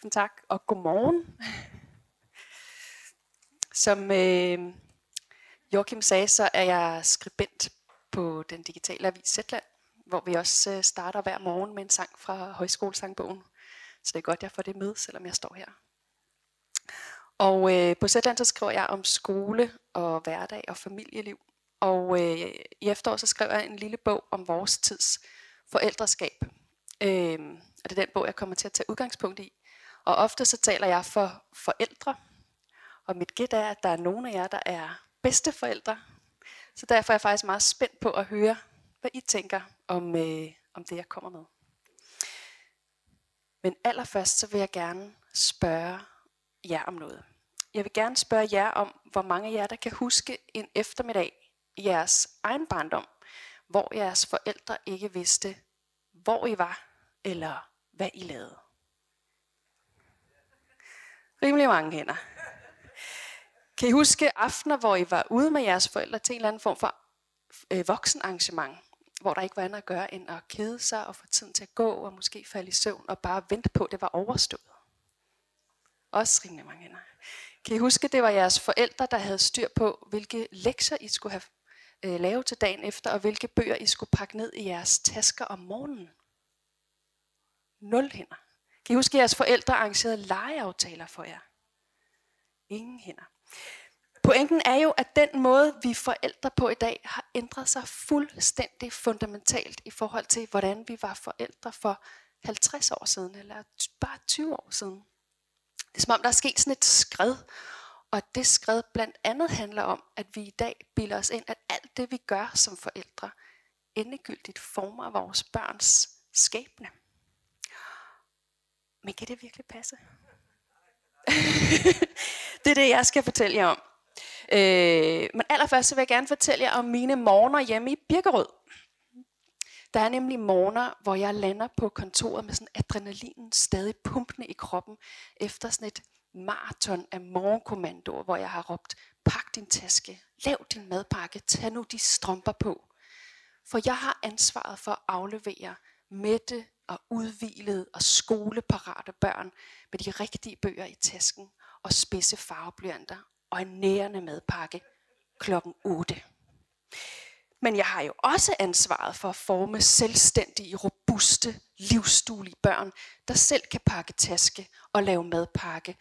Tusind tak, og godmorgen. Som øh, Joachim sagde, så er jeg skribent på den digitale avis Zetland, hvor vi også øh, starter hver morgen med en sang fra Højskolesangbogen. Så det er godt, jeg får det med, selvom jeg står her. Og øh, på Zetland så skriver jeg om skole og hverdag og familieliv. Og øh, i efteråret så skriver jeg en lille bog om vores tids forældreskab. Øh, og det er den bog, jeg kommer til at tage udgangspunkt i. Og ofte så taler jeg for forældre, og mit gæt er, at der er nogle af jer, der er bedste forældre. Så derfor er jeg faktisk meget spændt på at høre, hvad I tænker om, øh, om det, jeg kommer med. Men allerførst så vil jeg gerne spørge jer om noget. Jeg vil gerne spørge jer om, hvor mange af jer, der kan huske en eftermiddag i jeres egen barndom, hvor jeres forældre ikke vidste, hvor I var, eller hvad I lavede. Rimelig mange hænder. Kan I huske aftener, hvor I var ude med jeres forældre til en eller anden form for øh, voksenarrangement, hvor der ikke var andet at gøre end at kede sig og få tiden til at gå og måske falde i søvn og bare vente på, at det var overstået? Også rimelig mange hænder. Kan I huske, det var jeres forældre, der havde styr på, hvilke lektier I skulle have øh, lavet til dagen efter, og hvilke bøger I skulle pakke ned i jeres tasker om morgenen? Nul hænder. Kan I huske, at jeres forældre arrangerede legeaftaler for jer? Ingen hænder. Pointen er jo, at den måde, vi forældre på i dag, har ændret sig fuldstændig fundamentalt i forhold til, hvordan vi var forældre for 50 år siden, eller bare 20 år siden. Det er som om, der er sket sådan et skred, og det skred blandt andet handler om, at vi i dag bilder os ind, at alt det, vi gør som forældre, endegyldigt former vores børns skæbne. Men kan det virkelig passe? det er det, jeg skal fortælle jer om. Øh, men allerførst så vil jeg gerne fortælle jer om mine morgener hjemme i Birkerød. Der er nemlig morgener, hvor jeg lander på kontoret med sådan adrenalinen stadig pumpende i kroppen, efter sådan et maraton af morgenkommandoer, hvor jeg har råbt, pak din taske, lav din madpakke, tag nu de strømper på. For jeg har ansvaret for at aflevere Mette, og udvilede og skoleparate børn med de rigtige bøger i tasken og spidse farveblyanter og en nærende madpakke klokken 8. Men jeg har jo også ansvaret for at forme selvstændige, robuste, livsduelige børn, der selv kan pakke taske og lave madpakke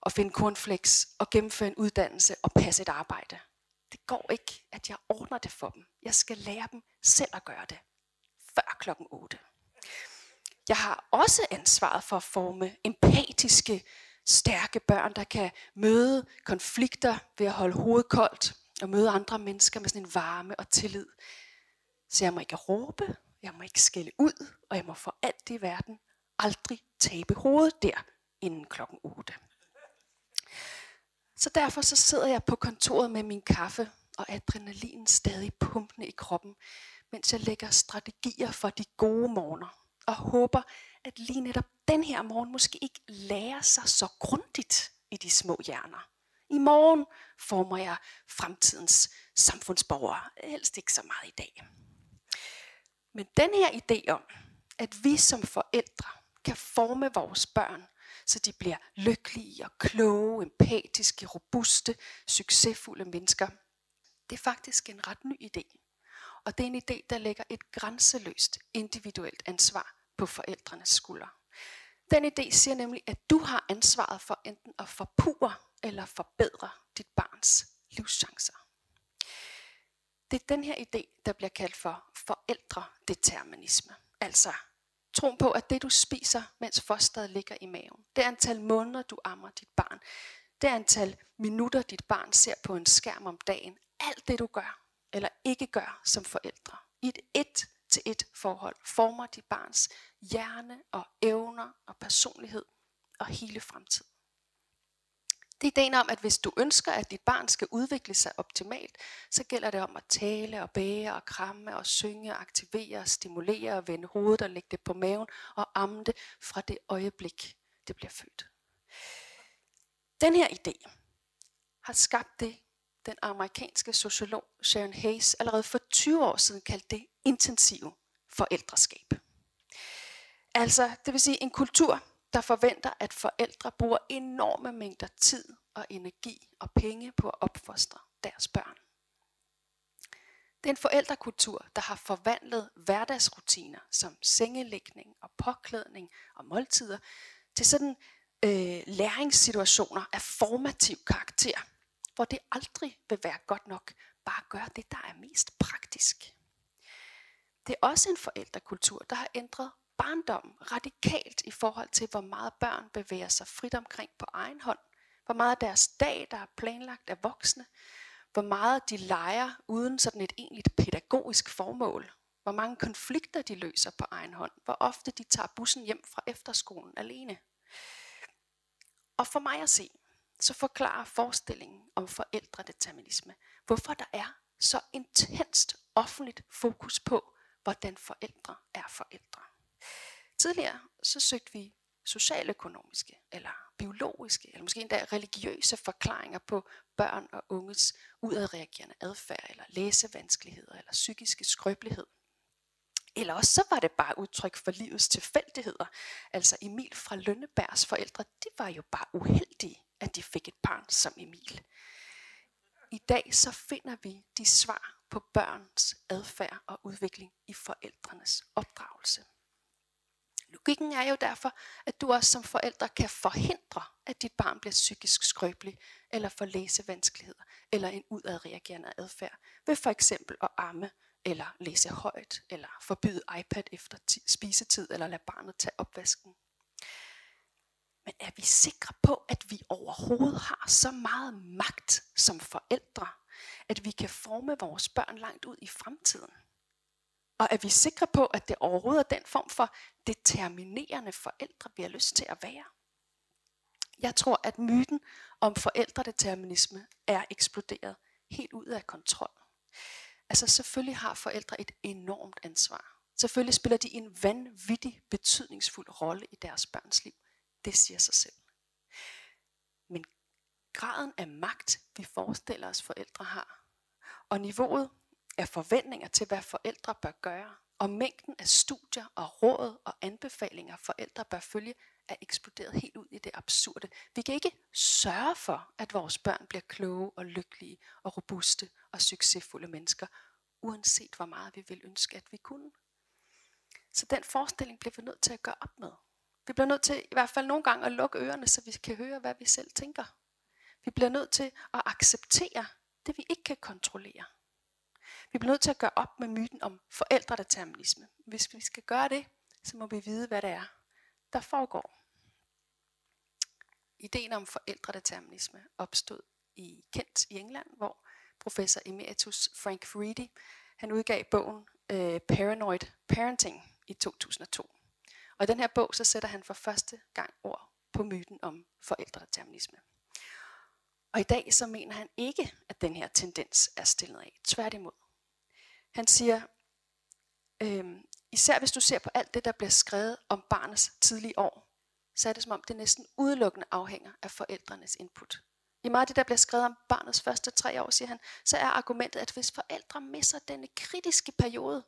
og finde cornflakes og gennemføre en uddannelse og passe et arbejde. Det går ikke, at jeg ordner det for dem. Jeg skal lære dem selv at gøre det. Før klokken 8. Jeg har også ansvaret for at forme empatiske, stærke børn, der kan møde konflikter ved at holde hovedet koldt og møde andre mennesker med sådan en varme og tillid. Så jeg må ikke råbe, jeg må ikke skælde ud, og jeg må for alt i verden aldrig tabe hovedet der inden klokken 8. Så derfor så sidder jeg på kontoret med min kaffe og adrenalin stadig pumpende i kroppen, mens jeg lægger strategier for de gode morgener og håber, at lige netop den her morgen måske ikke lærer sig så grundigt i de små hjerner. I morgen former jeg fremtidens samfundsborgere, helst ikke så meget i dag. Men den her idé om, at vi som forældre kan forme vores børn, så de bliver lykkelige og kloge, empatiske, robuste, succesfulde mennesker, det er faktisk en ret ny idé. Og det er en idé, der lægger et grænseløst individuelt ansvar på forældrenes skuldre. Den idé siger nemlig, at du har ansvaret for enten at forpure eller forbedre dit barns livschancer. Det er den her idé, der bliver kaldt for forældredeterminisme. Altså troen på, at det du spiser, mens fosteret ligger i maven, det antal måneder, du ammer dit barn, det antal minutter, dit barn ser på en skærm om dagen, alt det du gør eller ikke gør som forældre, i et et til et forhold former dit barns hjerne og evner og personlighed og hele fremtid. Det er ideen om, at hvis du ønsker, at dit barn skal udvikle sig optimalt, så gælder det om at tale og bære og kramme og synge og aktivere og stimulere og vende hovedet og lægge det på maven og amme det fra det øjeblik, det bliver født. Den her idé har skabt det, den amerikanske sociolog Sharon Hayes allerede for 20 år siden kaldte det intensiv forældreskab. Altså, det vil sige en kultur, der forventer, at forældre bruger enorme mængder tid og energi og penge på at opfostre deres børn. Det er en forældrekultur, der har forvandlet hverdagsrutiner som sengelægning og påklædning og måltider til sådan øh, læringssituationer af formativ karakter, hvor det aldrig vil være godt nok. Bare gør det, der er mest praktisk. Det er også en forældrekultur, der har ændret barndom radikalt i forhold til, hvor meget børn bevæger sig frit omkring på egen hånd, hvor meget af deres dag, der er planlagt af voksne, hvor meget de leger uden sådan et egentligt pædagogisk formål, hvor mange konflikter de løser på egen hånd, hvor ofte de tager bussen hjem fra efterskolen alene. Og for mig at se, så forklarer forestillingen om forældredeterminisme, hvorfor der er så intenst offentligt fokus på, hvordan forældre er forældre. Tidligere så søgte vi socialøkonomiske eller biologiske eller måske endda religiøse forklaringer på børn og unges udadreagerende adfærd eller læsevanskeligheder eller psykiske skrøbelighed. Eller også så var det bare udtryk for livets tilfældigheder. Altså Emil fra Lønnebergs forældre, de var jo bare uheldige, at de fik et barn som Emil. I dag så finder vi de svar på børns adfærd og udvikling i forældrenes opdragelse. Logikken er jo derfor, at du også som forældre kan forhindre, at dit barn bliver psykisk skrøbelig, eller får læsevanskeligheder, eller en udadreagerende adfærd, ved for eksempel at amme, eller læse højt, eller forbyde iPad efter spisetid, eller lade barnet tage opvasken. Men er vi sikre på, at vi overhovedet har så meget magt som forældre, at vi kan forme vores børn langt ud i fremtiden? Og er vi sikre på, at det overhovedet er den form for determinerende forældre, vi har lyst til at være? Jeg tror, at myten om forældredeterminisme er eksploderet helt ud af kontrol. Altså selvfølgelig har forældre et enormt ansvar. Selvfølgelig spiller de en vanvittig betydningsfuld rolle i deres børns liv. Det siger sig selv. Men graden af magt, vi forestiller os forældre har, og niveauet af forventninger til, hvad forældre bør gøre, og mængden af studier og råd og anbefalinger, forældre bør følge, er eksploderet helt ud i det absurde. Vi kan ikke sørge for, at vores børn bliver kloge og lykkelige og robuste og succesfulde mennesker, uanset hvor meget vi vil ønske, at vi kunne. Så den forestilling bliver vi nødt til at gøre op med. Vi bliver nødt til i hvert fald nogle gange at lukke ørerne, så vi kan høre, hvad vi selv tænker. Vi bliver nødt til at acceptere det, vi ikke kan kontrollere. Vi bliver nødt til at gøre op med myten om forældredeterminisme. Hvis vi skal gøre det, så må vi vide, hvad det er, der foregår. Ideen om forældredeterminisme opstod i Kent i England, hvor professor emeritus Frank Reedy han udgav bogen uh, Paranoid Parenting i 2002. Og i den her bog, så sætter han for første gang ord på myten om forældredeterminisme. Og i dag så mener han ikke, at den her tendens er stillet af. Tværtimod. Han siger, øhm, især hvis du ser på alt det, der bliver skrevet om barnets tidlige år, så er det som om, det næsten udelukkende afhænger af forældrenes input. I meget af det, der bliver skrevet om barnets første tre år, siger han, så er argumentet, at hvis forældre misser denne kritiske periode,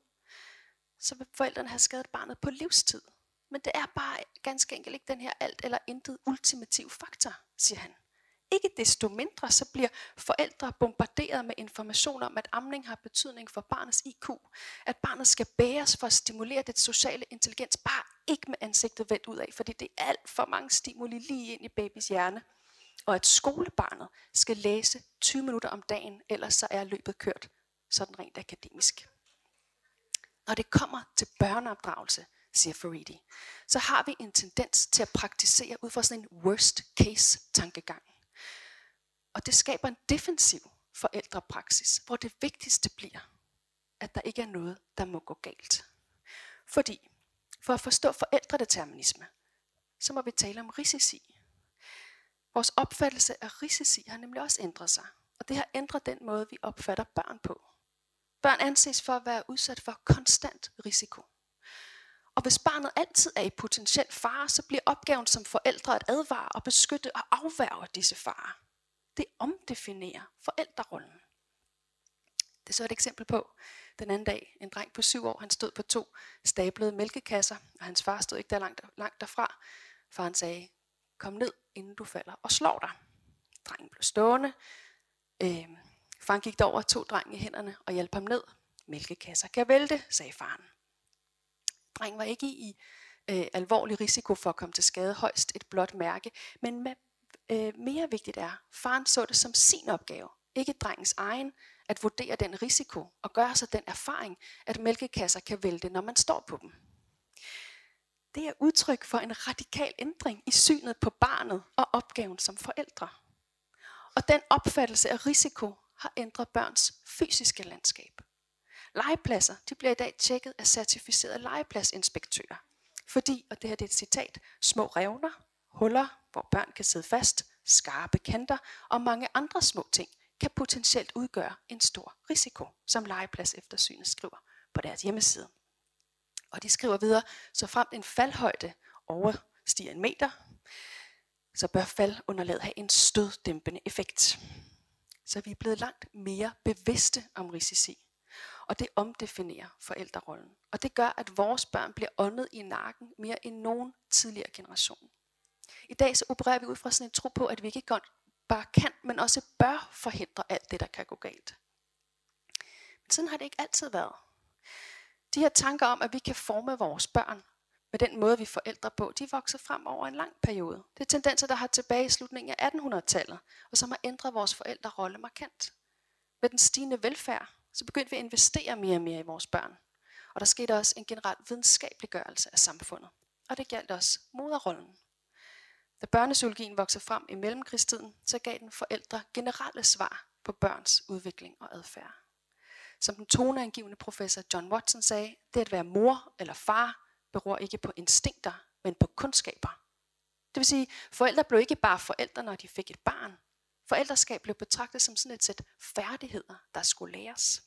så vil forældrene have skadet barnet på livstid. Men det er bare ganske enkelt ikke den her alt eller intet ultimativ faktor, siger han. Ikke desto mindre så bliver forældre bombarderet med information om, at amning har betydning for barnets IQ. At barnet skal bæres for at stimulere det sociale intelligens, bare ikke med ansigtet vendt ud af, fordi det er alt for mange stimuli lige ind i babys hjerne. Og at skolebarnet skal læse 20 minutter om dagen, ellers så er løbet kørt, sådan rent akademisk. Når det kommer til børneopdragelse, siger Faridi, så har vi en tendens til at praktisere ud fra sådan en worst case tankegang. Og det skaber en defensiv forældrepraksis, hvor det vigtigste bliver, at der ikke er noget, der må gå galt. Fordi for at forstå forældredeterminisme, så må vi tale om risici. Vores opfattelse af risici har nemlig også ændret sig, og det har ændret den måde, vi opfatter børn på. Børn anses for at være udsat for konstant risiko. Og hvis barnet altid er i potentiel fare, så bliver opgaven som forældre at advare og beskytte og afværge disse farer det omdefinerer forældrerollen. Det så et eksempel på den anden dag. En dreng på syv år, han stod på to stablede mælkekasser, og hans far stod ikke der langt, langt derfra. Faren sagde, kom ned, inden du falder og slår dig. Drengen blev stående. Øh, faren gik derover og tog drengen i hænderne og hjalp ham ned. Mælkekasser kan vælte, sagde faren. Drengen var ikke i øh, alvorlig risiko for at komme til skade, højst et blåt mærke, men med, øh, mere vigtigt er, faren så det som sin opgave, ikke drengens egen, at vurdere den risiko og gøre sig den erfaring, at mælkekasser kan vælte, når man står på dem. Det er udtryk for en radikal ændring i synet på barnet og opgaven som forældre. Og den opfattelse af risiko har ændret børns fysiske landskab. Legepladser de bliver i dag tjekket af certificerede legepladsinspektører. Fordi, og det her det er et citat, små revner, huller, hvor børn kan sidde fast, skarpe kanter og mange andre små ting kan potentielt udgøre en stor risiko, som legeplads eftersynet skriver på deres hjemmeside. Og de skriver videre, så frem en faldhøjde overstiger en meter, så bør faldunderlaget have en støddæmpende effekt. Så vi er blevet langt mere bevidste om risici. Og det omdefinerer forældrerollen. Og det gør, at vores børn bliver åndet i nakken mere end nogen tidligere generation. I dag så opererer vi ud fra sådan en tro på, at vi ikke godt bare kan, men også bør forhindre alt det, der kan gå galt. Men sådan har det ikke altid været. De her tanker om, at vi kan forme vores børn med den måde, vi forældre på, de vokser frem over en lang periode. Det er tendenser, der har tilbage i slutningen af 1800-tallet, og som har ændret vores forældrerolle markant. Med den stigende velfærd, så begyndte vi at investere mere og mere i vores børn. Og der skete også en generel videnskabeliggørelse af samfundet. Og det galt også moderrollen. Da børnepsykologien voksede frem i mellemkrigstiden, så gav den forældre generelle svar på børns udvikling og adfærd. Som den toneangivende professor John Watson sagde, det at være mor eller far beror ikke på instinkter, men på kundskaber. Det vil sige, forældre blev ikke bare forældre, når de fik et barn. Forældreskab blev betragtet som sådan et sæt færdigheder, der skulle læres.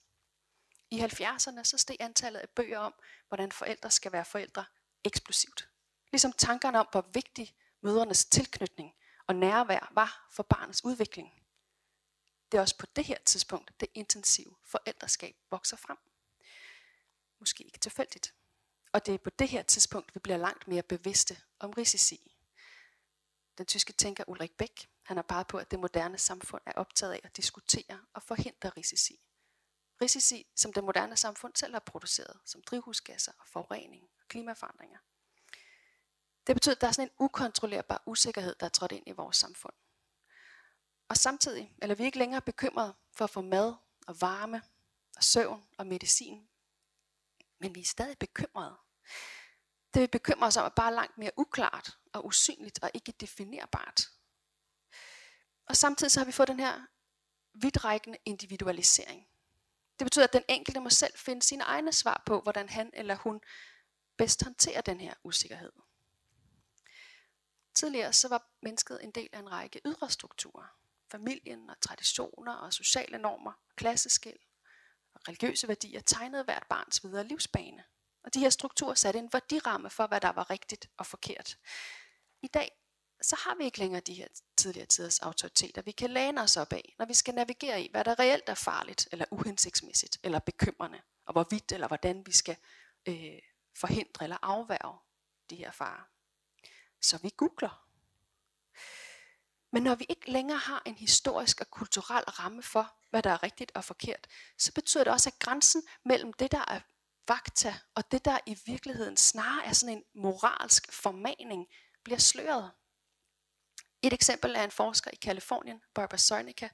I 70'erne så steg antallet af bøger om, hvordan forældre skal være forældre eksplosivt. Ligesom tankerne om, hvor vigtig mødrenes tilknytning og nærvær var for barnets udvikling. Det er også på det her tidspunkt, det intensive forældreskab vokser frem. Måske ikke tilfældigt. Og det er på det her tidspunkt, vi bliver langt mere bevidste om risici. Den tyske tænker Ulrik Beck han har peget på, at det moderne samfund er optaget af at diskutere og forhindre risici. Risici, som det moderne samfund selv har produceret, som drivhusgasser og forurening og klimaforandringer. Det betyder, at der er sådan en ukontrollerbar usikkerhed, der er trådt ind i vores samfund. Og samtidig er vi ikke længere bekymrede for at få mad og varme og søvn og medicin. Men vi er stadig bekymrede. Det vi bekymrer os om er bare langt mere uklart og usynligt og ikke definerbart. Og samtidig så har vi fået den her vidtrækkende individualisering. Det betyder, at den enkelte må selv finde sine egne svar på, hvordan han eller hun bedst håndterer den her usikkerhed. Tidligere så var mennesket en del af en række ydre strukturer. Familien og traditioner og sociale normer, klasseskæld og religiøse værdier tegnede hvert barns videre livsbane. Og de her strukturer satte en værdiramme for, hvad der var rigtigt og forkert. I dag så har vi ikke længere de her tidligere tiders autoriteter. Vi kan læne os op af, når vi skal navigere i, hvad der reelt er farligt, eller uhensigtsmæssigt, eller bekymrende, og hvorvidt eller hvordan vi skal øh, forhindre eller afværge de her farer. Så vi googler. Men når vi ikke længere har en historisk og kulturel ramme for, hvad der er rigtigt og forkert, så betyder det også, at grænsen mellem det, der er fakta, og det, der i virkeligheden snarere er sådan en moralsk formaning, bliver sløret. Et eksempel er en forsker i Kalifornien, Barbara Sarnica.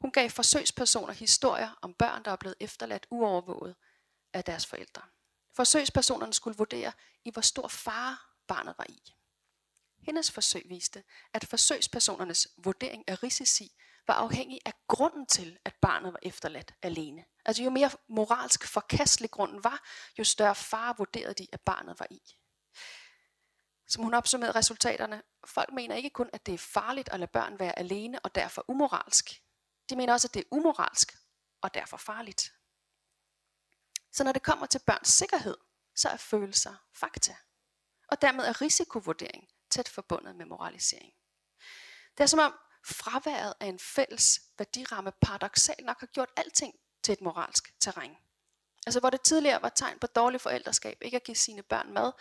Hun gav forsøgspersoner historier om børn, der er blevet efterladt uovervåget af deres forældre. Forsøgspersonerne skulle vurdere, i hvor stor fare barnet var i. Hendes forsøg viste, at forsøgspersonernes vurdering af risici var afhængig af grunden til, at barnet var efterladt alene. Altså jo mere moralsk forkastelig grunden var, jo større fare vurderede de, at barnet var i. Som hun opsummerede resultaterne, folk mener ikke kun, at det er farligt at lade børn være alene og derfor umoralsk. De mener også, at det er umoralsk og derfor farligt. Så når det kommer til børns sikkerhed, så er følelser fakta. Og dermed er risikovurdering tæt forbundet med moralisering. Det er som om fraværet af en fælles værdiramme paradoxalt nok har gjort alting til et moralsk terræn. Altså hvor det tidligere var tegn på dårlig forældreskab ikke at give sine børn mad,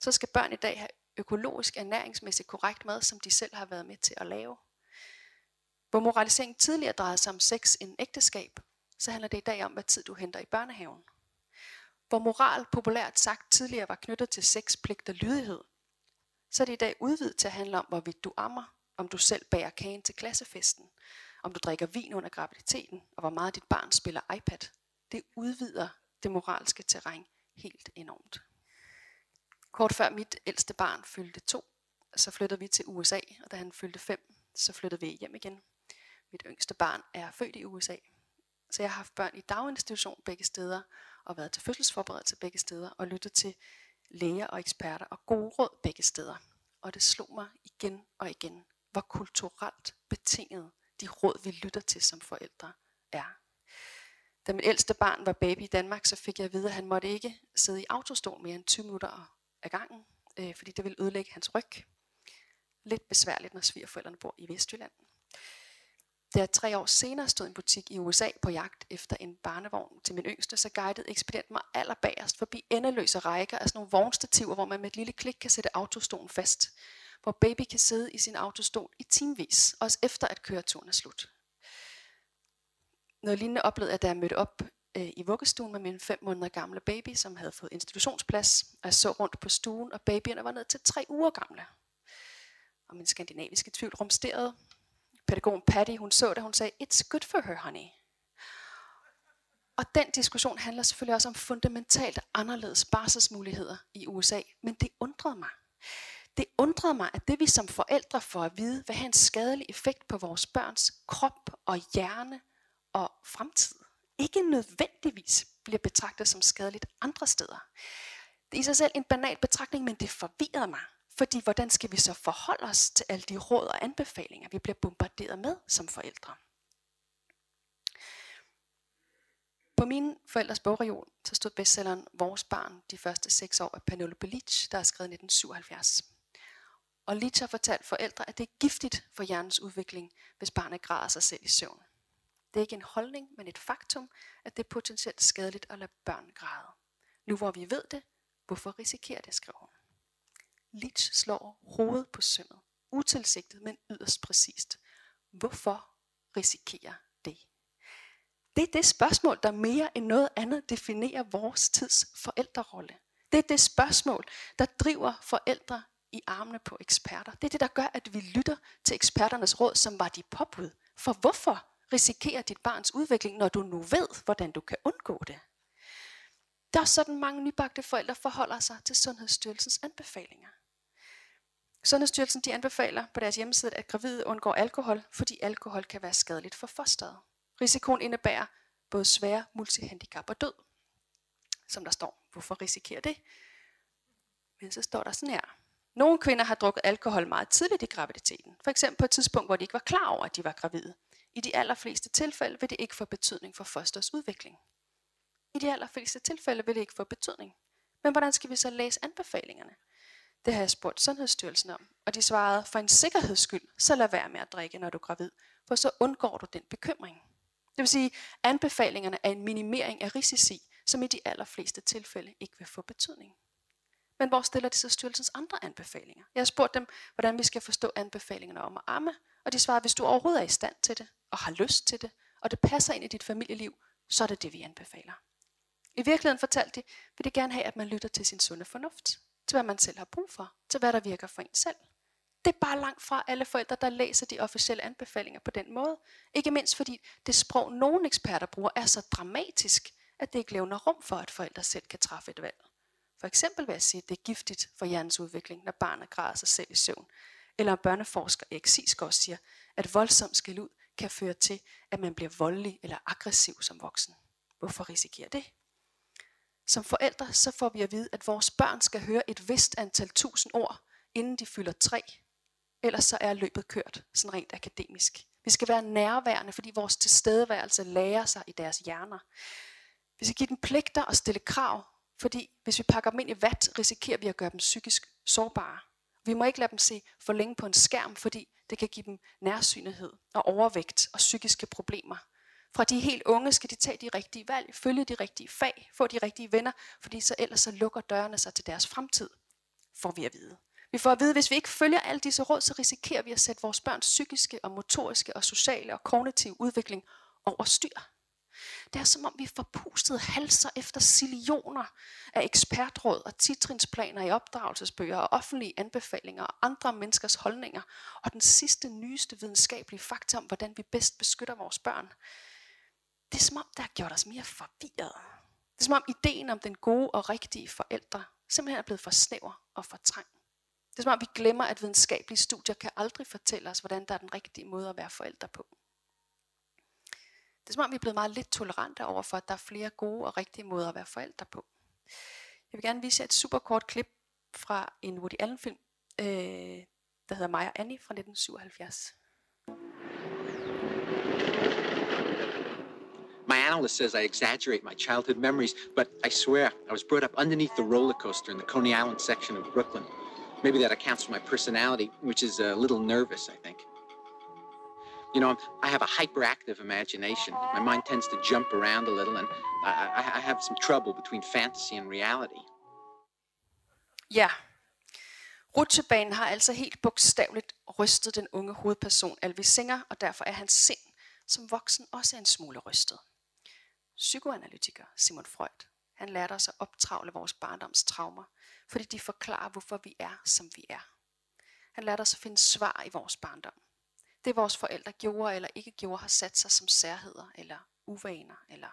så skal børn i dag have økologisk ernæringsmæssigt korrekt mad, som de selv har været med til at lave. Hvor moralisering tidligere drejede sig om sex end ægteskab, så handler det i dag om, hvad tid du henter i børnehaven. Hvor moral populært sagt tidligere var knyttet til sex, pligt og lydighed, så er det i dag udvidet til at handle om, hvorvidt du ammer, om du selv bærer kagen til klassefesten, om du drikker vin under graviditeten, og hvor meget dit barn spiller iPad. Det udvider det moralske terræn helt enormt. Kort før mit ældste barn fyldte to, så flyttede vi til USA, og da han fyldte fem, så flyttede vi hjem igen. Mit yngste barn er født i USA, så jeg har haft børn i daginstitution begge steder, og været til fødselsforberedelse begge steder, og lyttet til læger og eksperter og gode råd begge steder. Og det slog mig igen og igen, hvor kulturelt betinget de råd, vi lytter til som forældre, er. Da mit ældste barn var baby i Danmark, så fik jeg at vide, at han måtte ikke sidde i autostol mere end 20 minutter af gangen, øh, fordi det ville ødelægge hans ryg. Lidt besværligt, når svigerforældrene bor i Vestjylland. Da jeg tre år senere stod i en butik i USA på jagt efter en barnevogn til min yngste, så guidede ekspedient mig allerbagerst forbi endeløse rækker af sådan nogle vognstativer, hvor man med et lille klik kan sætte autostolen fast. Hvor baby kan sidde i sin autostol i timevis, også efter at køreturen er slut. Noget lignende oplevede jeg, da jeg mødte op øh, i vuggestuen med min fem måneder gamle baby, som havde fået institutionsplads. Og jeg så rundt på stuen, og babyerne var ned til tre uger gamle. Og min skandinaviske tvivl rumsterede. Pædagogen Patty, hun så det, hun sagde, it's good for her, honey. Og den diskussion handler selvfølgelig også om fundamentalt anderledes barselsmuligheder i USA. Men det undrede mig. Det undrede mig, at det vi som forældre får at vide, vil have en skadelig effekt på vores børns krop og hjerne og fremtid, ikke nødvendigvis bliver betragtet som skadeligt andre steder. Det er i sig selv en banal betragtning, men det forvirrede mig. Fordi hvordan skal vi så forholde os til alle de råd og anbefalinger, vi bliver bombarderet med som forældre? På min forældres bogreol, så stod bestselleren Vores barn de første seks år af Penelope Leach, der er skrevet i 1977. Og Leach har fortalt forældre, at det er giftigt for hjernens udvikling, hvis barnet græder sig selv i søvn. Det er ikke en holdning, men et faktum, at det er potentielt skadeligt at lade børn græde. Nu hvor vi ved det, hvorfor risikerer det, skriver hun. Leach slår hovedet på sømmet. Utilsigtet, men yderst præcist. Hvorfor risikerer det? Det er det spørgsmål, der mere end noget andet definerer vores tids forældrerolle. Det er det spørgsmål, der driver forældre i armene på eksperter. Det er det, der gør, at vi lytter til eksperternes råd, som var de påbud. For hvorfor risikere dit barns udvikling, når du nu ved, hvordan du kan undgå det. Der er sådan mange nybagte forældre forholder sig til Sundhedsstyrelsens anbefalinger. Sundhedsstyrelsen de anbefaler på deres hjemmeside, at gravide undgår alkohol, fordi alkohol kan være skadeligt for fosteret. Risikoen indebærer både svære multihandicap og død. Som der står, hvorfor risikerer det? Men så står der sådan her. Nogle kvinder har drukket alkohol meget tidligt i graviditeten. For eksempel på et tidspunkt, hvor de ikke var klar over, at de var gravide. I de allerfleste tilfælde vil det ikke få betydning for fosters udvikling. I de allerfleste tilfælde vil det ikke få betydning. Men hvordan skal vi så læse anbefalingerne? Det har jeg spurgt Sundhedsstyrelsen om, og de svarede, for en sikkerheds skyld, så lad være med at drikke, når du er gravid, for så undgår du den bekymring. Det vil sige, anbefalingerne er en minimering af risici, som i de allerfleste tilfælde ikke vil få betydning. Men hvor stiller de så styrelsens andre anbefalinger? Jeg har spurgt dem, hvordan vi skal forstå anbefalingerne om at amme, og de svarer, hvis du overhovedet er i stand til det, og har lyst til det, og det passer ind i dit familieliv, så er det det, vi anbefaler. I virkeligheden fortalte de, vil de gerne have, at man lytter til sin sunde fornuft, til hvad man selv har brug for, til hvad der virker for en selv. Det er bare langt fra alle forældre, der læser de officielle anbefalinger på den måde. Ikke mindst fordi det sprog, nogle eksperter bruger, er så dramatisk, at det ikke levner rum for, at forældre selv kan træffe et valg. For eksempel vil jeg sige, at det er giftigt for hjernens udvikling, når barnet græder sig selv i søvn. Eller børneforsker Erik Sisgaard siger, at voldsom skal ud kan føre til, at man bliver voldelig eller aggressiv som voksen. Hvorfor risikerer det? Som forældre så får vi at vide, at vores børn skal høre et vist antal tusind ord, inden de fylder tre. Ellers så er løbet kørt, sådan rent akademisk. Vi skal være nærværende, fordi vores tilstedeværelse lærer sig i deres hjerner. Vi skal give dem pligter og stille krav, fordi hvis vi pakker dem ind i vat, risikerer vi at gøre dem psykisk sårbare. Vi må ikke lade dem se for længe på en skærm, fordi det kan give dem nærsynlighed og overvægt og psykiske problemer. Fra de helt unge skal de tage de rigtige valg, følge de rigtige fag, få de rigtige venner, fordi så ellers så lukker dørene sig til deres fremtid, får vi at vide. Vi får at vide, at hvis vi ikke følger alle disse råd, så risikerer vi at sætte vores børns psykiske og motoriske og sociale og kognitive udvikling over styr. Det er som om vi får pustet halser efter zillioner af ekspertråd og titrinsplaner i opdragelsesbøger og offentlige anbefalinger og andre menneskers holdninger og den sidste nyeste videnskabelige fakta om, hvordan vi bedst beskytter vores børn. Det er som om, der har gjort os mere forvirrede. Det er som om ideen om den gode og rigtige forældre simpelthen er blevet for snæver og for trang. Det er som om vi glemmer, at videnskabelige studier kan aldrig fortælle os, hvordan der er den rigtige måde at være forældre på. Det er som om vi er blevet meget lidt tolerante over for, at der er flere gode og rigtige måder at være forældre på. Jeg vil gerne vise jer et super kort klip fra en Woody Allen film, øh, der hedder Maja Annie fra 1977. My analyst says I exaggerate my childhood memories, but I swear I was brought up underneath the roller coaster in the Coney Island section of Brooklyn. Maybe that accounts for my personality, which is a little nervous, I think. You know, I have a hyperactive imagination. My mind tends to jump around a little, and I, I, I have some trouble between fantasy and reality. Ja, rutsjebanen har altså helt bogstaveligt rystet den unge hovedperson Alvis Singer, og derfor er hans sind som voksen også en smule rystet. Psykoanalytiker Simon Freud, han lærte os at optravle vores barndoms traumer, fordi de forklarer, hvorfor vi er, som vi er. Han lærte os at finde svar i vores barndom. Det vores forældre gjorde eller ikke gjorde, har sat sig som særheder eller uvaner eller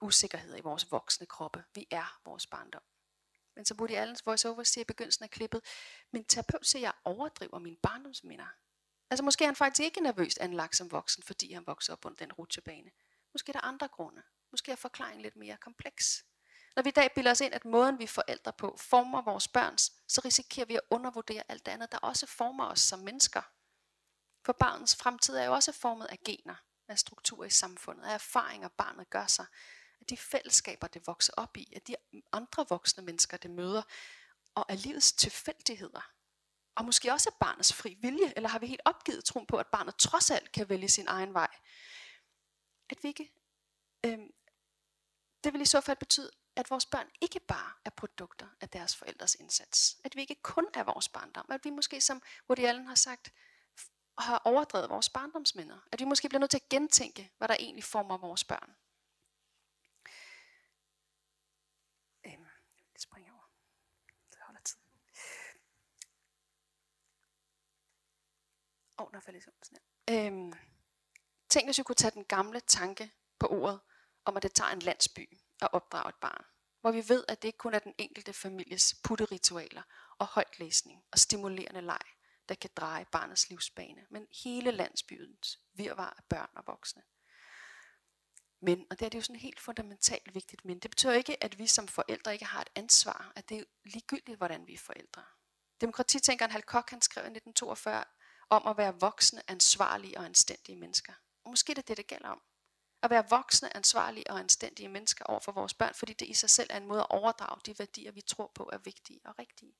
usikkerheder i vores voksne kroppe. Vi er vores barndom. Men så Woody Allens voiceover siger i begyndelsen af klippet, min terapeut siger, at jeg overdriver mine barndomsminder. Altså måske er han faktisk ikke nervøst anlagt som voksen, fordi han vokser op under den rutsjebane. Måske er der andre grunde. Måske er forklaringen lidt mere kompleks. Når vi i dag bilder os ind, at måden vi forældre på former vores børns, så risikerer vi at undervurdere alt det andet, der også former os som mennesker. For barnets fremtid er jo også formet af gener, af strukturer i samfundet, af erfaringer barnet gør sig, af de fællesskaber, det vokser op i, af de andre voksne mennesker, det møder, og af livets tilfældigheder. Og måske også af barnets fri vilje, eller har vi helt opgivet troen på, at barnet trods alt kan vælge sin egen vej. At vi ikke, øh, det vil i så fald betyde, at vores børn ikke bare er produkter af deres forældres indsats. At vi ikke kun er vores barndom. At vi måske, som Woody Allen har sagt, har overdrevet vores barndomsminder. At vi måske bliver nødt til at gentænke, hvad der egentlig former vores børn. Øhm, jeg springer over. Det holder tid. Åh, oh, der falder sådan her. Øhm, tænk, hvis vi kunne tage den gamle tanke på ordet, om at det tager en landsby at opdrage et barn. Hvor vi ved, at det ikke kun er den enkelte families putteritualer og højtlæsning og stimulerende leg, der kan dreje barnets livsbane, men hele landsbyens virvar af børn og voksne. Men, og det er det jo sådan helt fundamentalt vigtigt, men det betyder ikke, at vi som forældre ikke har et ansvar, at det er ligegyldigt, hvordan vi er forældre. Demokratitænkeren Hal Koch, han skrev i 1942 om at være voksne, ansvarlige og anstændige mennesker. Og måske er det det, det gælder om. At være voksne, ansvarlige og anstændige mennesker over for vores børn, fordi det i sig selv er en måde at overdrage de værdier, vi tror på er vigtige og rigtige.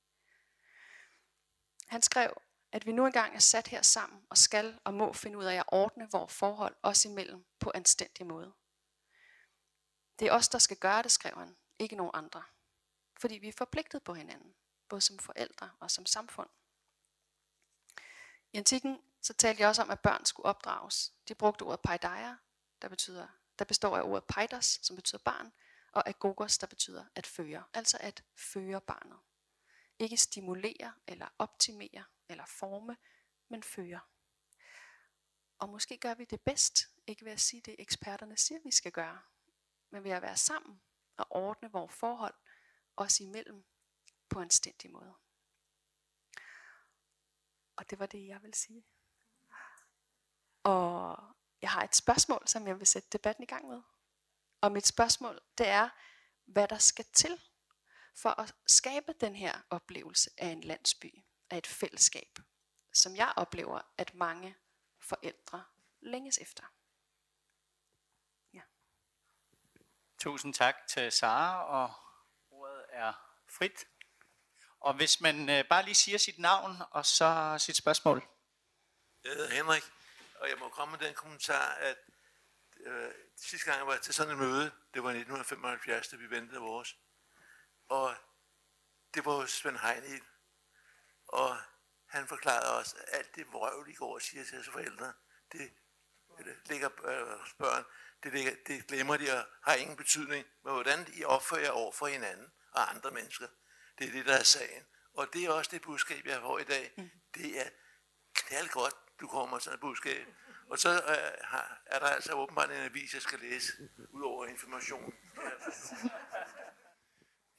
Han skrev, at vi nu engang er sat her sammen og skal og må finde ud af at ordne vores forhold os imellem på anstændig måde. Det er os, der skal gøre det, skrev han, ikke nogen andre. Fordi vi er forpligtet på hinanden, både som forældre og som samfund. I antikken så talte jeg også om, at børn skulle opdrages. De brugte ordet paideia, der, betyder, der består af ordet paidos, som betyder barn, og agogos, der betyder at føre, altså at føre barnet. Ikke stimulere eller optimere eller forme, men føre. Og måske gør vi det bedst, ikke ved at sige det eksperterne siger, vi skal gøre, men ved at være sammen og ordne vores forhold os imellem på en stændig måde. Og det var det, jeg vil sige. Og jeg har et spørgsmål, som jeg vil sætte debatten i gang med. Og mit spørgsmål, det er, hvad der skal til for at skabe den her oplevelse af en landsby, af et fællesskab, som jeg oplever, at mange forældre længes efter. Ja. Tusind tak til Sara, og ordet er frit. Og hvis man øh, bare lige siger sit navn og så sit spørgsmål. Jeg hedder Henrik, og jeg må komme med den kommentar, at øh, sidste gang jeg var til sådan et møde, det var 1975, da vi ventede vores, og det var Svend Heinel, Og han forklarede også, at alt det vrøvl, de går og siger til deres forældre, det, det ligger øh, børn, det, ligger, det glemmer de og har ingen betydning. Men hvordan I opfører jer over for hinanden og andre mennesker, det er det, der er sagen. Og det er også det budskab, jeg får i dag. Mm. Det er knald godt, du kommer sådan et budskab. Og så øh, har, er der altså åbenbart en avis, jeg skal læse, ud over information.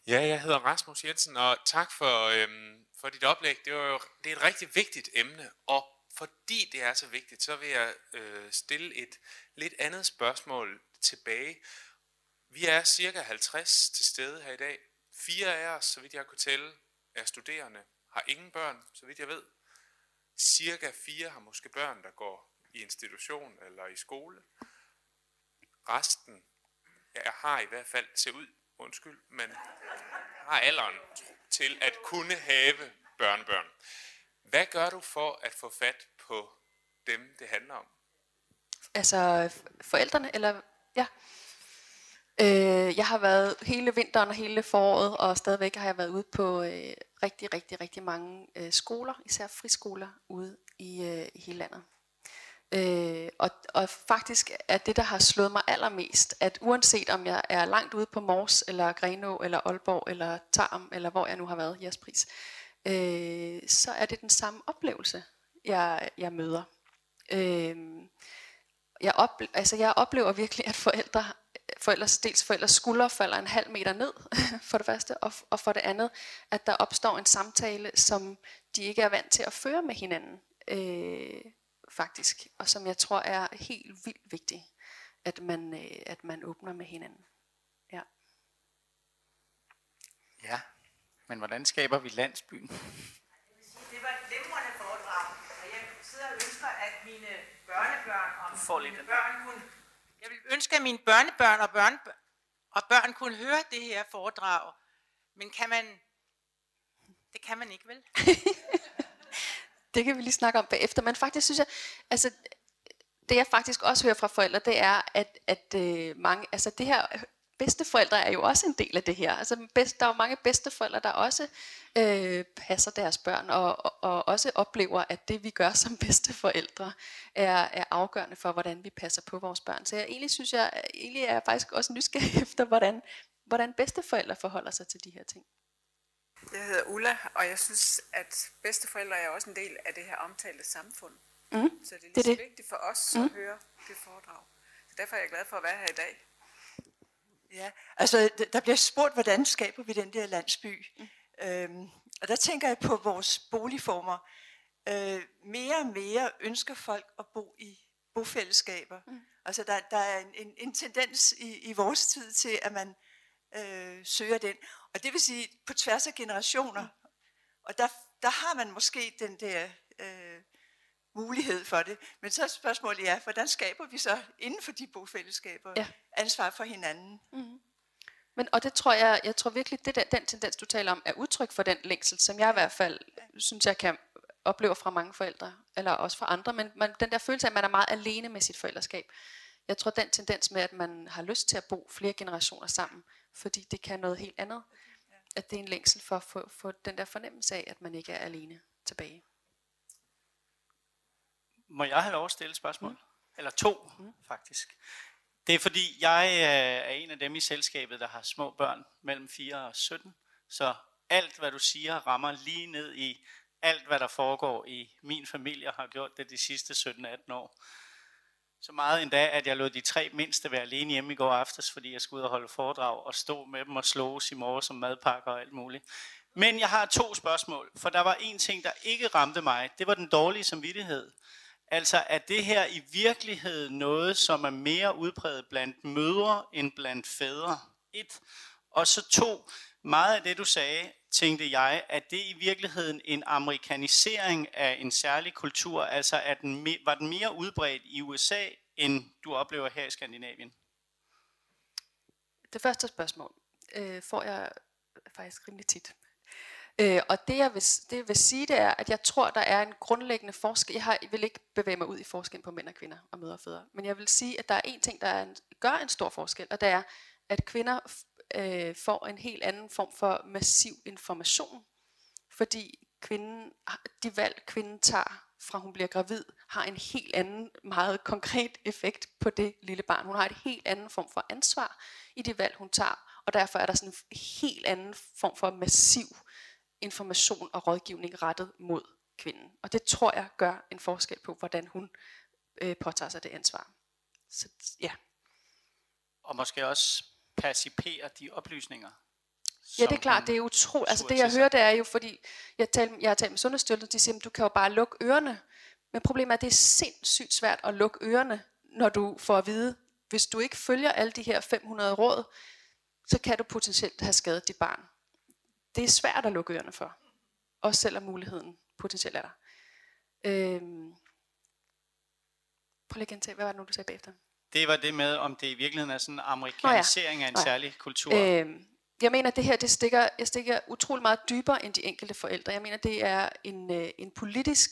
Ja, jeg hedder Rasmus Jensen, og tak for, øhm, for dit oplæg. Det, var jo, det er et rigtig vigtigt emne, og fordi det er så vigtigt, så vil jeg øh, stille et lidt andet spørgsmål tilbage. Vi er cirka 50 til stede her i dag. Fire af os, så vidt jeg kunne tælle, er studerende, har ingen børn, så vidt jeg ved. Cirka fire har måske børn, der går i institution eller i skole. Resten jeg har i hvert fald, ser ud, undskyld, men har alderen til at kunne have børnebørn. Hvad gør du for at få fat på dem, det handler om? Altså forældrene, eller ja. Øh, jeg har været hele vinteren og hele foråret, og stadigvæk har jeg været ude på øh, rigtig, rigtig, rigtig mange øh, skoler, især friskoler ude i, øh, i hele landet. Øh, og, og faktisk er det, der har slået mig allermest, at uanset om jeg er langt ude på Mors, eller Grenå, eller Aalborg, eller Tarm, eller hvor jeg nu har været, Jespris, øh, så er det den samme oplevelse, jeg, jeg møder. Øh, jeg, ople- altså jeg oplever virkelig, at forældre, forældres, dels forældres skuldre falder en halv meter ned, for det første, og, og for det andet, at der opstår en samtale, som de ikke er vant til at føre med hinanden. Øh, faktisk, og som jeg tror er helt vildt vigtigt, at man, øh, at man åbner med hinanden. Ja. Ja, men hvordan skaber vi landsbyen? Det var et glimrende foredrag, og jeg sidder og ønsker, at mine børnebørn og får lidt mine børn kunne... Jeg vil ønske, at mine børnebørn og børn, og børn kunne høre det her foredrag. Men kan man... Det kan man ikke, vel? det kan vi lige snakke om bagefter, men faktisk synes jeg, altså det jeg faktisk også hører fra forældre, det er, at, at øh, mange, altså det her bedsteforældre er jo også en del af det her. Altså bedst, der er jo mange bedsteforældre, der også øh, passer deres børn, og, og, og også oplever, at det vi gør som bedsteforældre, er, er afgørende for, hvordan vi passer på vores børn. Så jeg egentlig synes jeg, egentlig er jeg faktisk også nysgerrig efter, hvordan, hvordan bedsteforældre forholder sig til de her ting. Jeg hedder Ulla, og jeg synes, at bedsteforældre er også en del af det her omtalte samfund. Mm. Så det er lige det er så det. vigtigt for os Mm. at høre det foredrag. Så derfor er jeg glad for at være her i dag. Ja, altså der bliver spurgt, hvordan skaber vi den der landsby? Mm. Øhm, og der tænker jeg på vores boligformer. Øh, mere og mere ønsker folk at bo i bofællesskaber. Mm. Altså der, der er en, en, en tendens i, i vores tid til, at man øh, søger den. Og det vil sige på tværs af generationer. Mm. Og der, der har man måske den der øh, mulighed for det. Men så er spørgsmålet, ja, hvordan skaber vi så inden for de bofællesskaber Ja. ansvar for hinanden? Men, og det tror jeg, jeg tror virkelig, det der, den tendens, du taler om, er udtryk for den længsel, som jeg i hvert fald synes, jeg kan opleve fra mange forældre, eller også fra andre, men man, den der følelse af, at man er meget alene med sit forældreskab. Jeg tror, den tendens med, at man har lyst til at bo flere generationer sammen, fordi det kan noget helt andet, at det er en længsel for at få, få den der fornemmelse af, at man ikke er alene tilbage. Må jeg have lov at stille spørgsmål? Mm. Eller to, mm. faktisk. Det er fordi, jeg øh, er en af dem i selskabet, der har små børn mellem 4 og 17. Så alt, hvad du siger, rammer lige ned i alt, hvad der foregår i min familie, og har gjort det de sidste 17-18 år. Så meget endda, at jeg lod de tre mindste være alene hjemme i går aftes, fordi jeg skulle ud og holde foredrag og stå med dem og slås i morgen som madpakker og alt muligt. Men jeg har to spørgsmål, for der var en ting, der ikke ramte mig. Det var den dårlige samvittighed. Altså er det her i virkeligheden noget, som er mere udbredt blandt mødre end blandt fædre? Et. Og så to. Meget af det, du sagde, tænkte jeg, at det i virkeligheden en amerikanisering af en særlig kultur, altså at den, me- var den mere udbredt i USA, end du oplever her i Skandinavien? Det første spørgsmål øh, får jeg faktisk rimelig tit. Øh, og det jeg, vil, det jeg vil sige, det er, at jeg tror, der er en grundlæggende forskel. Jeg, har, jeg vil ikke bevæge mig ud i forskellen på mænd og kvinder og mødre og fædre. Men jeg vil sige, at der er en ting, der er en, gør en stor forskel, og det er, at kvinder øh, får en helt anden form for massiv information. Fordi kvinden, de valg, kvinden tager fra hun bliver gravid, har en helt anden, meget konkret effekt på det lille barn. Hun har et helt anden form for ansvar i det valg, hun tager, og derfor er der sådan en helt anden form for massiv information og rådgivning rettet mod kvinden. Og det tror jeg gør en forskel på, hvordan hun øh, påtager sig det ansvar. Så ja. Og måske også percipere de oplysninger. Ja, det er klart, det er utroligt. Altså det jeg hører, det er jo, fordi jeg, tal, jeg har talt med Sundhedsstyrelsen, de siger, at du kan jo bare lukke ørerne. Men problemet er, at det er sindssygt svært at lukke ørerne, når du får at vide, hvis du ikke følger alle de her 500 råd, så kan du potentielt have skadet dit barn. Det er svært at lukke ørerne for. Også selvom muligheden potentielt er der. Øhm. Prøv lige at gentage, hvad var det nu, du sagde bagefter? Det var det med, om det i virkeligheden er sådan en amerikanisering Nå ja. af en Nå ja. særlig kultur. Øhm, jeg mener, at det her det stikker, jeg stikker utrolig meget dybere end de enkelte forældre. Jeg mener, det er en, øh, en politisk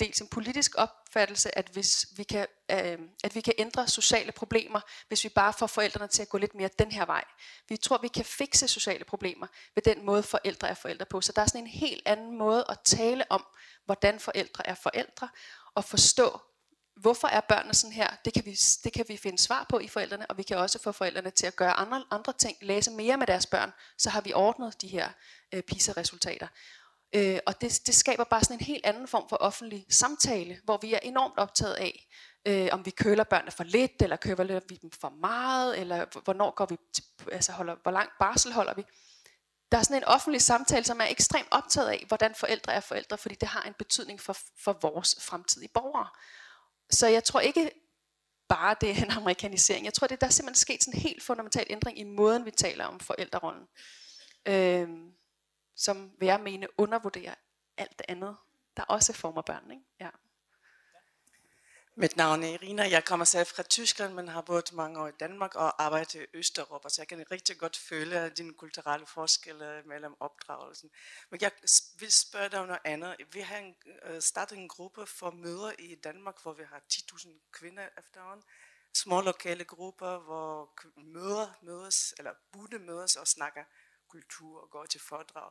dels en politisk opfattelse, at hvis vi kan, øh, at vi kan ændre sociale problemer, hvis vi bare får forældrene til at gå lidt mere den her vej. Vi tror, vi kan fikse sociale problemer ved den måde, forældre er forældre på. Så der er sådan en helt anden måde at tale om, hvordan forældre er forældre, og forstå, hvorfor er børnene sådan her? Det kan, vi, det kan vi finde svar på i forældrene, og vi kan også få forældrene til at gøre andre, andre ting, læse mere med deres børn, så har vi ordnet de her øh, PISA-resultater. Øh, og det, det skaber bare sådan en helt anden form for offentlig samtale, hvor vi er enormt optaget af, øh, om vi køler børnene for lidt, eller køler vi dem for meget, eller hvornår går vi, til, altså holder, hvor lang barsel holder vi. Der er sådan en offentlig samtale, som er ekstremt optaget af, hvordan forældre er forældre, fordi det har en betydning for, for vores fremtidige borgere. Så jeg tror ikke bare, det er en amerikanisering. Jeg tror, det der er simpelthen sket sådan en helt fundamental ændring i måden, vi taler om forældrerollen. Øh, som vil jeg mene undervurderer alt det andet, der også former børn. Ikke? Ja. Mit navn er Irina. Jeg kommer selv fra Tyskland, men har boet mange år i Danmark og arbejdet i Østeuropa, så jeg kan rigtig godt føle dine kulturelle forskelle mellem opdragelsen. Men jeg vil spørge dig om noget andet. Vi har en, øh, startet en gruppe for møder i Danmark, hvor vi har 10.000 kvinder efterhånden. Små lokale grupper, hvor møder mødes, eller bude mødes og snakker kultur og går til foredrag.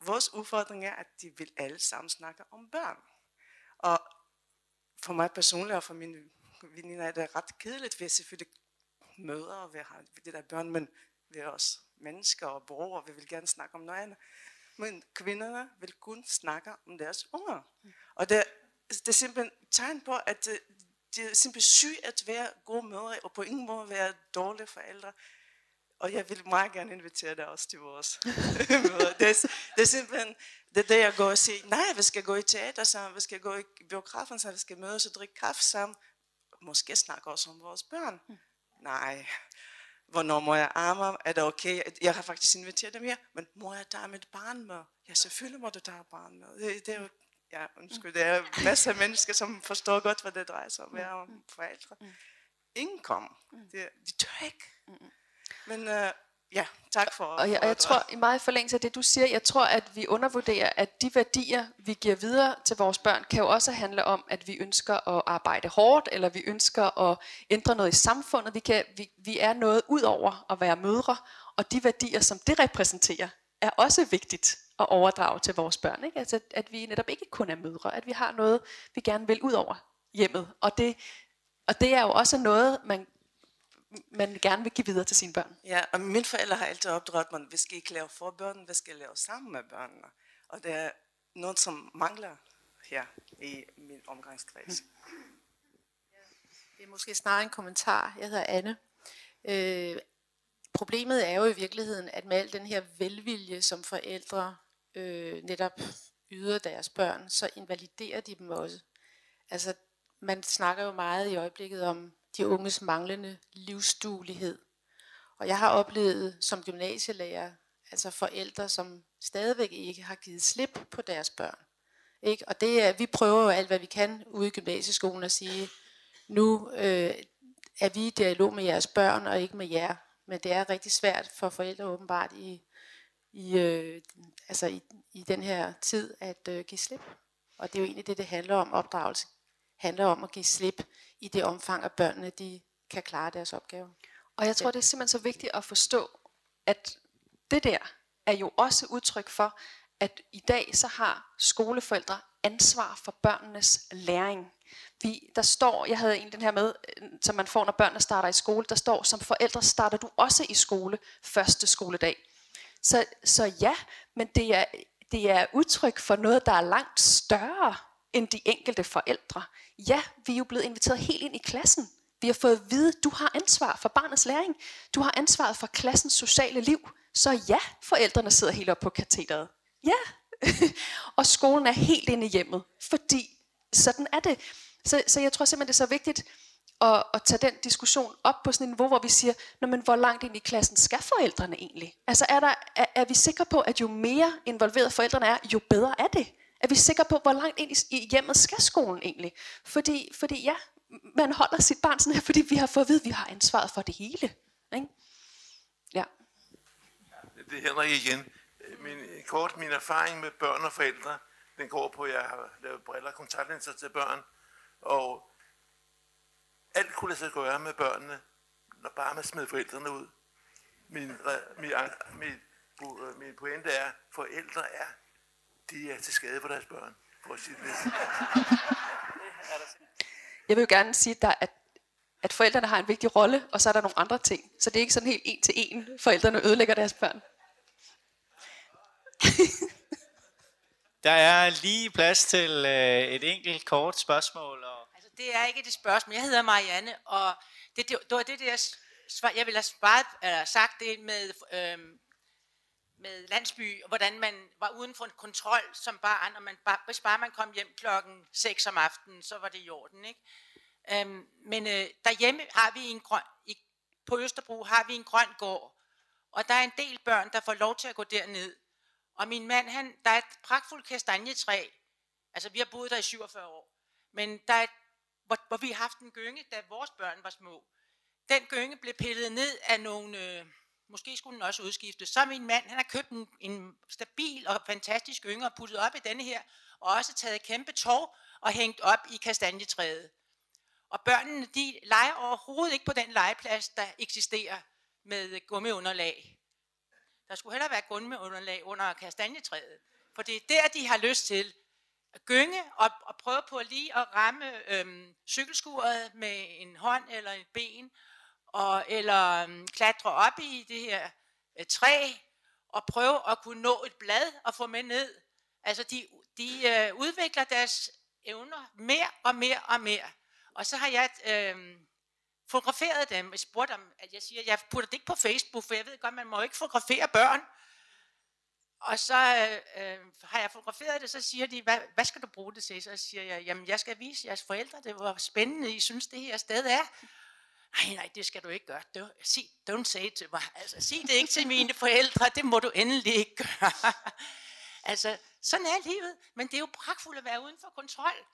Vores udfordring er, at de vil alle sammen snakke om børn. Og for mig personligt og for mine veninder er det ret kedeligt, vi selvfølgelig møder, og vi har det der børn, men vi er også mennesker og borgere, og vi vil gerne snakke om noget andet. Men kvinderne vil kun snakke om deres unger. Og det, det er simpelthen tegn på, at øh, det er simpelthen syg at være gode mødre, og på ingen måde være dårlige forældre. Og jeg vil meget gerne invitere dig også til vores møder. Det er, det er simpelthen det er det, jeg går og siger. Nej, vi skal gå i teater sammen, vi skal gå i biografen sammen, vi skal mødes og drikke kaffe sammen. Måske snakke også om vores børn. Mm. Nej. Hvornår må jeg arme? Er det okay? Jeg har faktisk inviteret dem her, men må jeg tage mit barn med? Ja, selvfølgelig må du tage barn med. Det, det er jo ja, undskyld, det er masser af mennesker, som forstår godt, hvad det drejer sig om, være om forældre. Mm. Ingen kom. De, de tør ikke. Men øh, ja, tak for... Og jeg, og jeg tror, i meget forlængelse af det, du siger, jeg tror, at vi undervurderer, at de værdier, vi giver videre til vores børn, kan jo også handle om, at vi ønsker at arbejde hårdt, eller vi ønsker at ændre noget i samfundet. Vi, kan, vi, vi er noget ud over at være mødre, og de værdier, som det repræsenterer, er også vigtigt at overdrage til vores børn. Ikke? Altså, at vi netop ikke kun er mødre, at vi har noget, vi gerne vil ud over hjemmet. Og det, og det er jo også noget, man man gerne vil give videre til sine børn. Ja, og mine forældre har altid opdraget mig, vi skal ikke lave for børnene, vi skal lave sammen med børnene. Og det er noget, som mangler her i min omgangskreds. Det er måske snarere en kommentar. Jeg hedder Anne. Øh, problemet er jo i virkeligheden, at med al den her velvilje, som forældre øh, netop yder deres børn, så invaliderer de dem også. Altså, man snakker jo meget i øjeblikket om de unges manglende livsduelighed. Og jeg har oplevet som gymnasielærer, altså forældre, som stadigvæk ikke har givet slip på deres børn. Ikke? Og det er, vi prøver jo alt, hvad vi kan ude i gymnasieskolen at sige, nu øh, er vi i dialog med jeres børn og ikke med jer. Men det er rigtig svært for forældre åbenbart i, i, øh, altså i, i den her tid at øh, give slip. Og det er jo egentlig det, det handler om. Opdragelse handler om at give slip i det omfang, at børnene de kan klare deres opgave. Og jeg tror, det er simpelthen så vigtigt at forstå, at det der er jo også udtryk for, at i dag så har skoleforældre ansvar for børnenes læring. Vi, der står, jeg havde en den her med, som man får, når børnene starter i skole, der står, som forældre starter du også i skole første skoledag. Så, så ja, men det er, det er udtryk for noget, der er langt større end de enkelte forældre. Ja, vi er jo blevet inviteret helt ind i klassen. Vi har fået at vide, du har ansvar for barnets læring. Du har ansvaret for klassens sociale liv. Så ja, forældrene sidder helt op på katedret. Ja, og skolen er helt inde i hjemmet, fordi sådan er det. Så, så jeg tror simpelthen, det er så vigtigt at, at tage den diskussion op på sådan et niveau, hvor vi siger, Nå, men hvor langt ind i klassen skal forældrene egentlig? Altså er, der, er, er vi sikre på, at jo mere involveret forældrene er, jo bedre er det? Er vi sikre på, hvor langt ind i, hjemmet skal skolen egentlig? Fordi, fordi ja, man holder sit barn sådan her, fordi vi har fået at vide, at vi har ansvaret for det hele. Ikke? Ja. Det er Henrik igen. Min, kort min erfaring med børn og forældre, den går på, at jeg har lavet briller og kontaktlinser til børn, og alt kunne lade sig gøre med børnene, når bare man smed forældrene ud. Min, min, min, øh, min pointe er, at forældre er, de er til skade for deres børn. For at sige det. Jeg vil jo gerne sige, at, der, at, at forældrene har en vigtig rolle, og så er der nogle andre ting. Så det er ikke sådan helt en til en, forældrene ødelægger deres børn. Der er lige plads til øh, et enkelt kort spørgsmål. Og... Altså, det er ikke et spørgsmål. Jeg hedder Marianne, og det, det, det var det der svar, jeg ville have sparet, eller sagt det med, øhm, med landsby, hvordan man var uden for en kontrol som barn, og man, bare, hvis bare man kom hjem klokken 6 om aftenen, så var det i orden. Ikke? Øhm, men øh, derhjemme har vi en grøn, i, på Østerbro har vi en grøn gård, og der er en del børn, der får lov til at gå derned. Og min mand, han, der er et pragtfuldt kastanjetræ. Altså, vi har boet der i 47 år. Men der er et, hvor, hvor vi har haft en gynge, da vores børn var små. Den gynge blev pillet ned af nogle, øh, måske skulle den også udskiftes. Så min mand, han har købt en, en stabil og fantastisk yngre, puttet op i denne her, og også taget kæmpe tog og hængt op i kastanjetræet. Og børnene, de leger overhovedet ikke på den legeplads, der eksisterer med gummiunderlag. Der skulle heller være gummiunderlag under kastanjetræet. For det er der, de har lyst til at gynge og, og prøve på lige at ramme øhm, cykelskuret med en hånd eller et ben, og, eller øhm, klatre op i det her øh, træ, og prøve at kunne nå et blad og få med ned. Altså de, de øh, udvikler deres evner mere og mere og mere. Og så har jeg øh, fotograferet dem. og spurgt dem, at jeg siger, jeg putter det ikke på Facebook, for jeg ved godt, man må ikke fotografere børn. Og så øh, øh, har jeg fotograferet det, så siger de, hvad, hvad skal du bruge det til? Så siger jeg, jamen jeg skal vise jeres forældre, det var spændende, I synes det her sted er. Nej, nej, det skal du ikke gøre. Don't, sig, don't say it to mig. Altså, sig det ikke til mine forældre, det må du endelig ikke gøre. altså, sådan er livet. Men det er jo pragtfuldt at være uden for kontrol.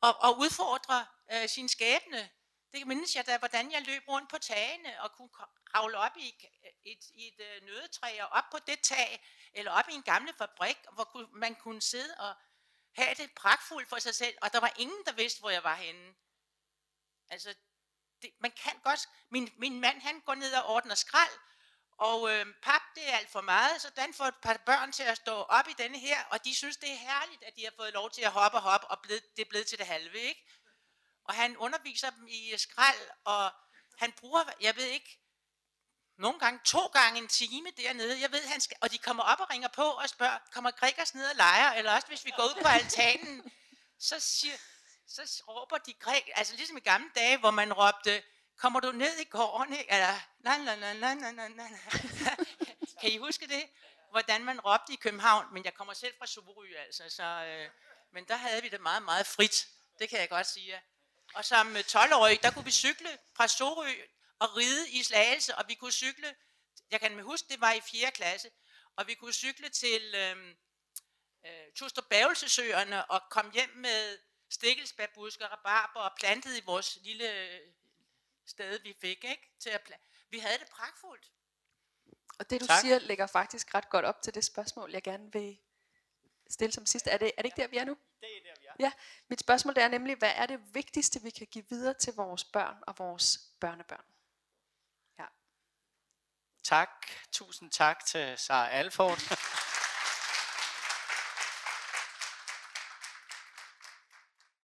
Og, og udfordre øh, sin skæbne. Det mindes jeg da, hvordan jeg løb rundt på tagene og kunne kravle op i et, et, et øh, nødetræ og op på det tag, eller op i en gamle fabrik, hvor man kunne sidde og have det pragtfuldt for sig selv, og der var ingen, der vidste, hvor jeg var henne. Altså, det, man kan godt, min, min mand han går ned og ordner skrald, og øh, pap, det er alt for meget, så den får et par børn til at stå op i denne her, og de synes, det er herligt, at de har fået lov til at hoppe og hoppe, og blevet, det er blevet til det halve, ikke? Og han underviser dem i øh, skrald, og han bruger, jeg ved ikke, nogle gange to gange en time dernede. Jeg ved, han skal, og de kommer op og ringer på og spørger, kommer Gregers ned og leger? Eller også hvis vi går ud på altanen, så, siger, så råber de græk, altså ligesom i gamle dage, hvor man råbte, kommer du ned i gården? Ikke? Eller, la, la, la, la, la, la, la. kan I huske det? Hvordan man råbte i København, men jeg kommer selv fra Sorø, altså, så, øh, men der havde vi det meget, meget frit. Det kan jeg godt sige. Og som øh, 12-årig, der kunne vi cykle fra Sorø og ride i Slagelse, og vi kunne cykle, jeg kan huske, det var i 4. klasse, og vi kunne cykle til øh, øh, Tustrup og komme hjem med stikkelsbærbusker, rabarber og plantet i vores lille sted, vi fik, ikke? Til at vi havde det pragtfuldt. Og det du tak. siger, lægger faktisk ret godt op til det spørgsmål, jeg gerne vil stille som sidste. Er det, er det ikke der, vi er nu? Det er der, vi er. Ja, mit spørgsmål er nemlig, hvad er det vigtigste, vi kan give videre til vores børn og vores børnebørn? Tak. Tusind tak til Sara Alford.